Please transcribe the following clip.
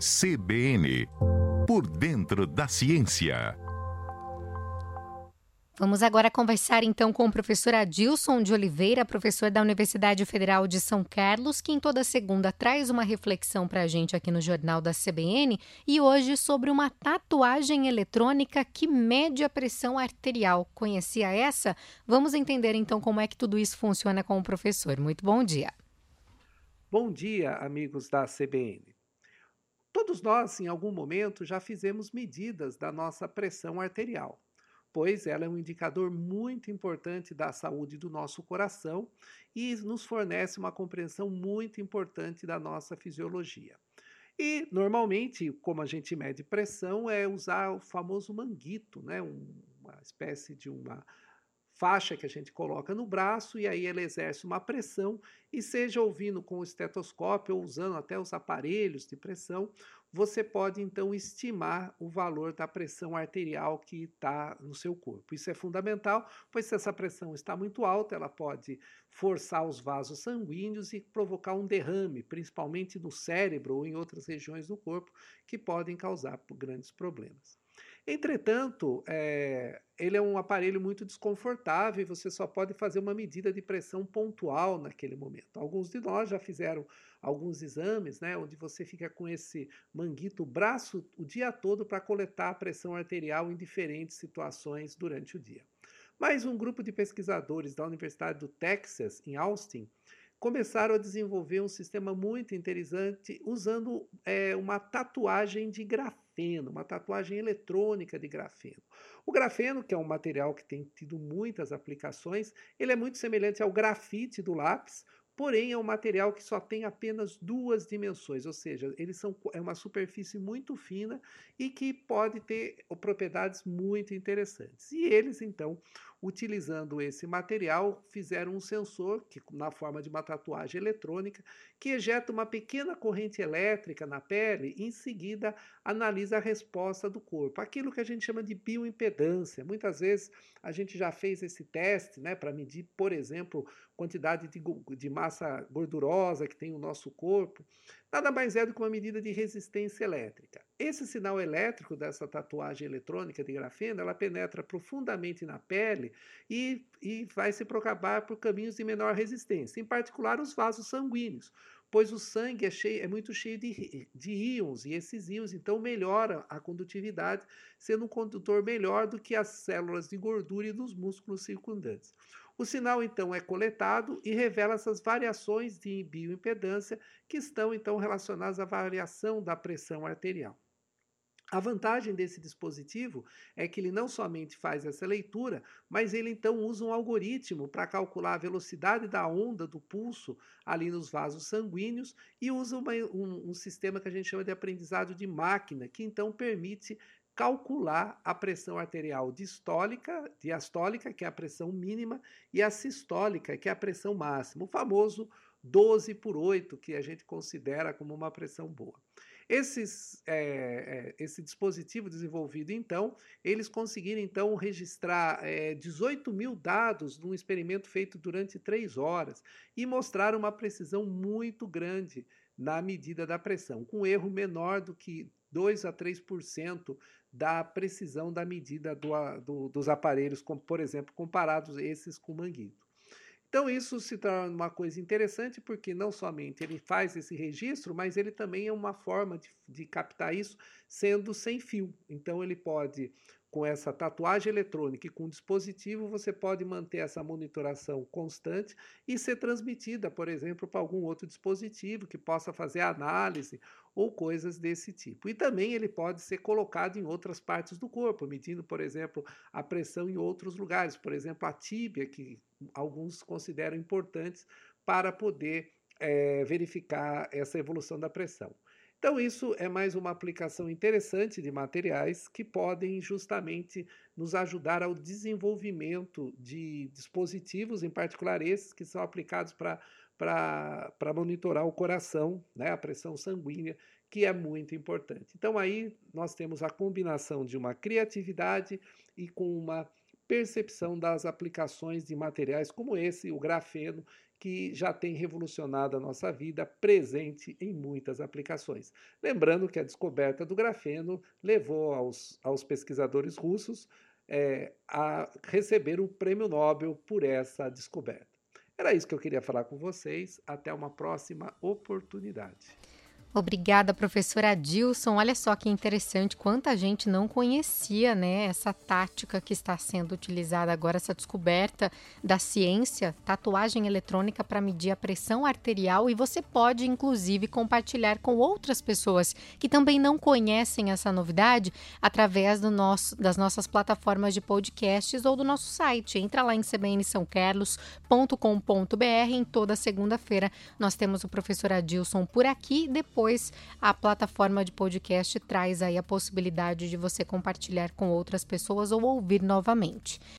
CBN Por Dentro da Ciência. Vamos agora conversar então com o professor Adilson de Oliveira, professor da Universidade Federal de São Carlos, que em toda segunda traz uma reflexão para a gente aqui no Jornal da CBN e hoje sobre uma tatuagem eletrônica que mede a pressão arterial. Conhecia essa? Vamos entender então como é que tudo isso funciona com o professor. Muito bom dia. Bom dia, amigos da CBN. Todos nós, em algum momento, já fizemos medidas da nossa pressão arterial pois ela é um indicador muito importante da saúde do nosso coração e nos fornece uma compreensão muito importante da nossa fisiologia. E normalmente, como a gente mede pressão, é usar o famoso manguito, né? uma espécie de uma faixa que a gente coloca no braço e aí ele exerce uma pressão e seja ouvindo com o estetoscópio ou usando até os aparelhos de pressão, você pode então estimar o valor da pressão arterial que está no seu corpo. Isso é fundamental, pois se essa pressão está muito alta, ela pode forçar os vasos sanguíneos e provocar um derrame, principalmente no cérebro ou em outras regiões do corpo, que podem causar grandes problemas. Entretanto, é, ele é um aparelho muito desconfortável e você só pode fazer uma medida de pressão pontual naquele momento. Alguns de nós já fizeram alguns exames, né, onde você fica com esse manguito, o braço, o dia todo para coletar a pressão arterial em diferentes situações durante o dia. Mas um grupo de pesquisadores da Universidade do Texas, em Austin, começaram a desenvolver um sistema muito interessante usando é, uma tatuagem de grafeno, uma tatuagem eletrônica de grafeno. O grafeno, que é um material que tem tido muitas aplicações, ele é muito semelhante ao grafite do lápis, porém é um material que só tem apenas duas dimensões, ou seja, eles são é uma superfície muito fina e que pode ter propriedades muito interessantes. E eles então utilizando esse material, fizeram um sensor, que na forma de uma tatuagem eletrônica, que ejeta uma pequena corrente elétrica na pele e em seguida analisa a resposta do corpo. Aquilo que a gente chama de bioimpedância. Muitas vezes a gente já fez esse teste né, para medir, por exemplo, quantidade de, de massa gordurosa que tem o nosso corpo nada mais é do que uma medida de resistência elétrica. Esse sinal elétrico dessa tatuagem eletrônica de grafeno, ela penetra profundamente na pele e, e vai se propagar por caminhos de menor resistência, em particular os vasos sanguíneos, pois o sangue é, cheio, é muito cheio de, de íons, e esses íons então melhoram a condutividade, sendo um condutor melhor do que as células de gordura e dos músculos circundantes. O sinal então é coletado e revela essas variações de bioimpedância que estão então relacionadas à variação da pressão arterial. A vantagem desse dispositivo é que ele não somente faz essa leitura, mas ele então usa um algoritmo para calcular a velocidade da onda do pulso ali nos vasos sanguíneos e usa uma, um, um, sistema que a gente chama de aprendizado de máquina, que então permite calcular a pressão arterial distólica, diastólica, que é a pressão mínima, e a sistólica, que é a pressão máxima, o famoso 12 por 8, que a gente considera como uma pressão boa. Esses, é, esse dispositivo desenvolvido, então, eles conseguiram, então, registrar é, 18 mil dados num experimento feito durante três horas e mostraram uma precisão muito grande na medida da pressão, com erro menor do que 2 a 3% da precisão da medida do, do, dos aparelhos, como, por exemplo, comparados esses com manguito. Então, isso se torna uma coisa interessante porque não somente ele faz esse registro, mas ele também é uma forma de, de captar isso sendo sem fio. Então, ele pode com essa tatuagem eletrônica e com o dispositivo, você pode manter essa monitoração constante e ser transmitida, por exemplo, para algum outro dispositivo que possa fazer análise ou coisas desse tipo. E também ele pode ser colocado em outras partes do corpo, medindo, por exemplo, a pressão em outros lugares, por exemplo, a tíbia, que alguns consideram importantes para poder é, verificar essa evolução da pressão. Então, isso é mais uma aplicação interessante de materiais que podem justamente nos ajudar ao desenvolvimento de dispositivos, em particular esses que são aplicados para monitorar o coração, né, a pressão sanguínea, que é muito importante. Então, aí nós temos a combinação de uma criatividade e com uma percepção das aplicações de materiais como esse, o grafeno, que já tem revolucionado a nossa vida, presente em muitas aplicações. Lembrando que a descoberta do grafeno levou aos, aos pesquisadores russos é, a receber o prêmio Nobel por essa descoberta. Era isso que eu queria falar com vocês. Até uma próxima oportunidade. Obrigada, professora Adilson. Olha só que interessante, quanta gente não conhecia, né, essa tática que está sendo utilizada agora, essa descoberta da ciência, tatuagem eletrônica para medir a pressão arterial e você pode inclusive compartilhar com outras pessoas que também não conhecem essa novidade através do nosso, das nossas plataformas de podcasts ou do nosso site. Entra lá em cbnsãocarlos.com.br em toda segunda-feira. Nós temos o professor Adilson por aqui, depois depois a plataforma de podcast traz aí a possibilidade de você compartilhar com outras pessoas ou ouvir novamente.